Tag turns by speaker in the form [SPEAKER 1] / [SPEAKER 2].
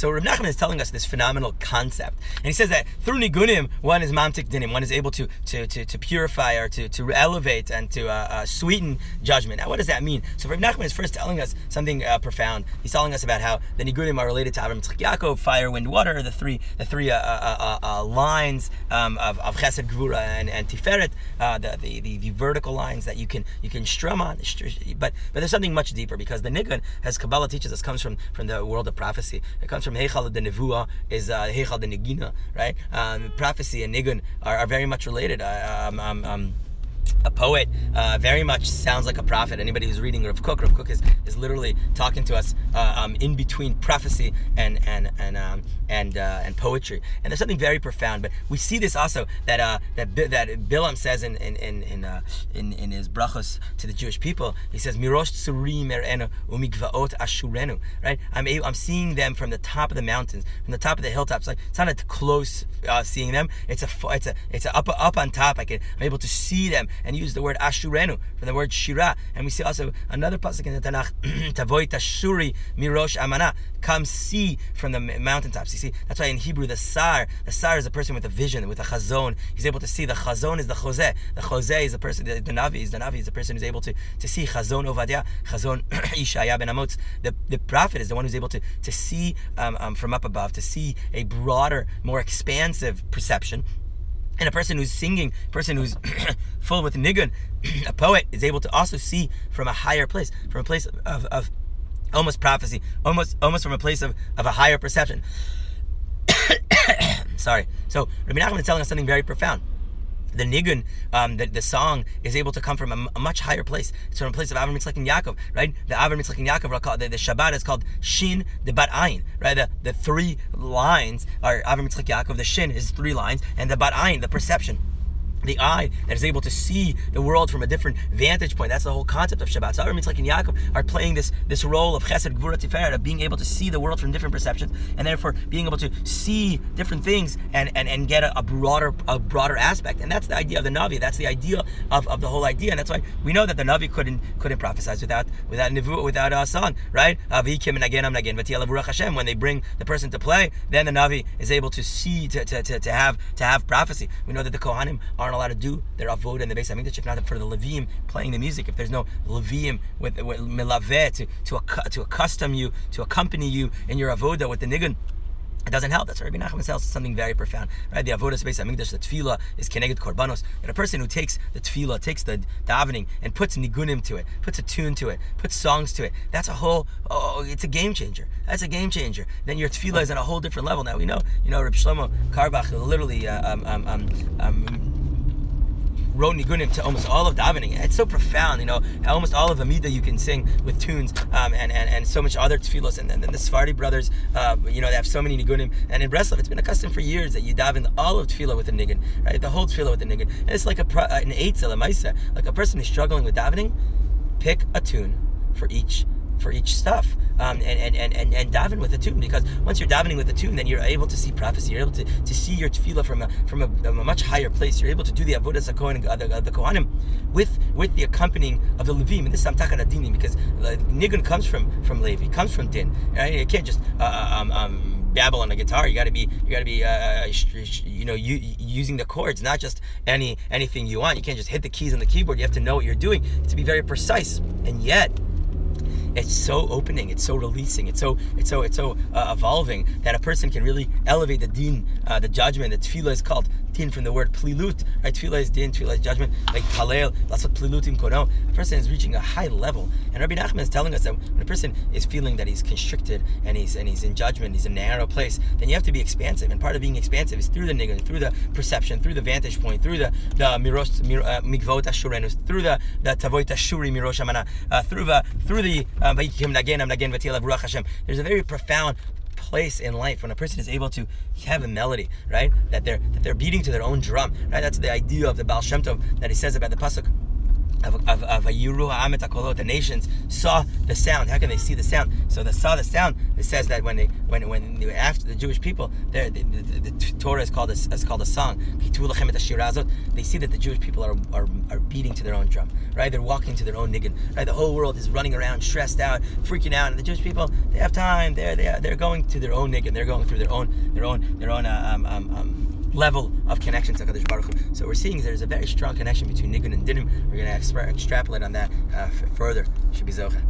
[SPEAKER 1] so Reb Nachman is telling us this phenomenal concept, and he says that through nigunim, one is mamtik dinim, one is able to to, to, to purify or to, to elevate and to uh, uh, sweeten judgment. Now, what does that mean? So Reb Nachman is first telling us something uh, profound. He's telling us about how the nigunim are related to Avram Yitzchak fire, wind, water, the three the three uh, uh, uh, lines um, of, of Chesed, Gvura, and, and Tiferet, the, the, the the vertical lines that you can you can strum on. But but there's something much deeper because the nigun, as Kabbalah teaches us, comes from from the world of prophecy. It comes from Heichal the Nevuah, is uh, Heichal the Negina, right? Um, prophecy and nigun are, are very much related. Um, um, um a poet uh, very much sounds like a prophet. Anybody who's reading Rav Kook, Rav Kook is, is literally talking to us uh, um, in between prophecy and and and um, and uh, and poetry. And there's something very profound. But we see this also that uh, that that Bilam says in in in in, uh, in, in his brachos to the Jewish people. He says Mirosh tzurim erenu umigvaot ashurenu. Right? I'm able, I'm seeing them from the top of the mountains, from the top of the hilltops. Like it's not a close uh, seeing them. It's a it's a it's a up up on top. I can I'm able to see them and use the word ashurenu from the word shira. And we see also another pasuk in the Tanakh, tavoy tashuri mirosh amana. Come see from the mountaintops. You see, that's why in Hebrew the sar, the sar is a person with a vision, with a chazon. He's able to see. The chazon is the chose. The chose is the person. The, the navi is the navi is the person who's able to to see chazon ovadia, chazon Ishaya ben Amotz. The the prophet is the one who's able to to see um, um, from up above, to see a broader, more expansive perception and a person who's singing, person who's full with nigun, a poet is able to also see from a higher place, from a place of, of almost prophecy, almost almost from a place of, of a higher perception. Sorry. So Rabbi Nachman is telling us something very profound the nigun, um, the, the song is able to come from a, a, much higher place. It's from a place of Avram Yitzchak and Yaakov, right? The Avram Yitzchak and Yaakov, the, the Shabbat is called Shin the Bat Ayin, right? The, the three lines are Avram Yitzchak Yaakov, the Shin is three lines, and the Bat Ayin, the perception the eye that is able to see the world from a different vantage point. That's the whole concept of Shabbat. So Mitzvah and Yaakov are playing this, this role of Chesed, Gvura, Tiferet, of being able to see the world from different perceptions, and therefore being able to see different things and, and, and get a, a broader a broader aspect. And that's the idea of the Navi. That's the idea of, of the whole idea. And that's why we know that the Navi couldn't couldn't prophesy without without Nivu, without uh, a song, right? Avikim and again, I'm again, Hashem. When they bring the person to play, then the Navi is able to see, to, to, to, to have to have prophecy. We know that the Kohanim are aren't allowed to do their avoda in the Beis Hamikdash if not for the Levim playing the music. If there's no Levim with, with milaveh to to, to accustom you to accompany you in your avoda with the nigun. It doesn't help. That's why Rabbi Nachman says something very profound, right? The avodah space hamikdash, the tefillah is keneged korbanos. And a person who takes the tefillah, takes the davening, and puts nigunim to it, puts a tune to it, puts songs to it. That's a whole. Oh, it's a game changer. That's a game changer. Then your tefillah is at a whole different level. Now we know, you know, Rabbi Shlomo Carlebach literally uh, um, um, um, wrote nigunim to almost all of davening. It's so profound, you know. Almost all of Amida you can sing with tunes, um, and, and and so much other tefillos. And then the Sephardi brothers, uh, you know, they have so many nigunim. And in Breslov, it's been a custom for years that you daven all of tefillah with a nigun, right? The whole tefillah with a nigun. And it's like a an eitzel, a maisa, like a person who's struggling with davening. Pick a tune for each for each stuff um, and, and, and, and daven with a tune because once you're davening with a tune then you're able to see prophecy you're able to, to see your tefillah from a from a, a much higher place you're able to do the uh, the, uh, the Kohanim with with the accompanying of the Levim and this is hamtakat hadinim because uh, Nigun comes from from Levi comes from Din right? you can't just uh, uh um, um, babble on a guitar. You got to be you got to be uh, you know you, using the chords, not just any anything you want. You can't just hit the keys on the keyboard. You have to know what you're doing to be very precise. And yet, it's so opening, it's so releasing, it's so it's so it's so uh, evolving that a person can really elevate the din, uh, the judgment. The tefillah is called din from the word plilut, right? Tefillah is din, tefillah is judgment, like halel. That's what plilutim kono. A person is reaching a high level, and Rabbi Nachman is telling us that when a person is feeling that he's constricted and he's and he's in judgment, he's in a narrow place, then you have to be expansive, and part of being expansive is through the nigun, through the perception, through the vantage point, through the the miros uh, mikvot through the the tavoit ashuri mirosh uh, through the through the um, there's a very profound place in life when a person is able to have a melody, right? That they're that they're beating to their own drum, right? That's the idea of the Baal Shem Tov that he says about the pasuk of, of, of a Yiru Ha'amet the nations saw the sound. How can they see the sound? So they saw the sound. It says that when they when when they, after the Jewish people, the, the, the, the Torah is called a, is called a song. They see that the Jewish people are, are are beating to their own drum, right? They're walking to their own nigun, right? The whole world is running around, stressed out, freaking out, and the Jewish people they have time. They're they are, they're going to their own nigun. They're going through their own their own their own uh, um, um, um, level of connection to Baruch Hu. So we're seeing there's a very strong connection between Nigun and Dinim. We're going to extrapolate on that uh, further. Should be Zocha.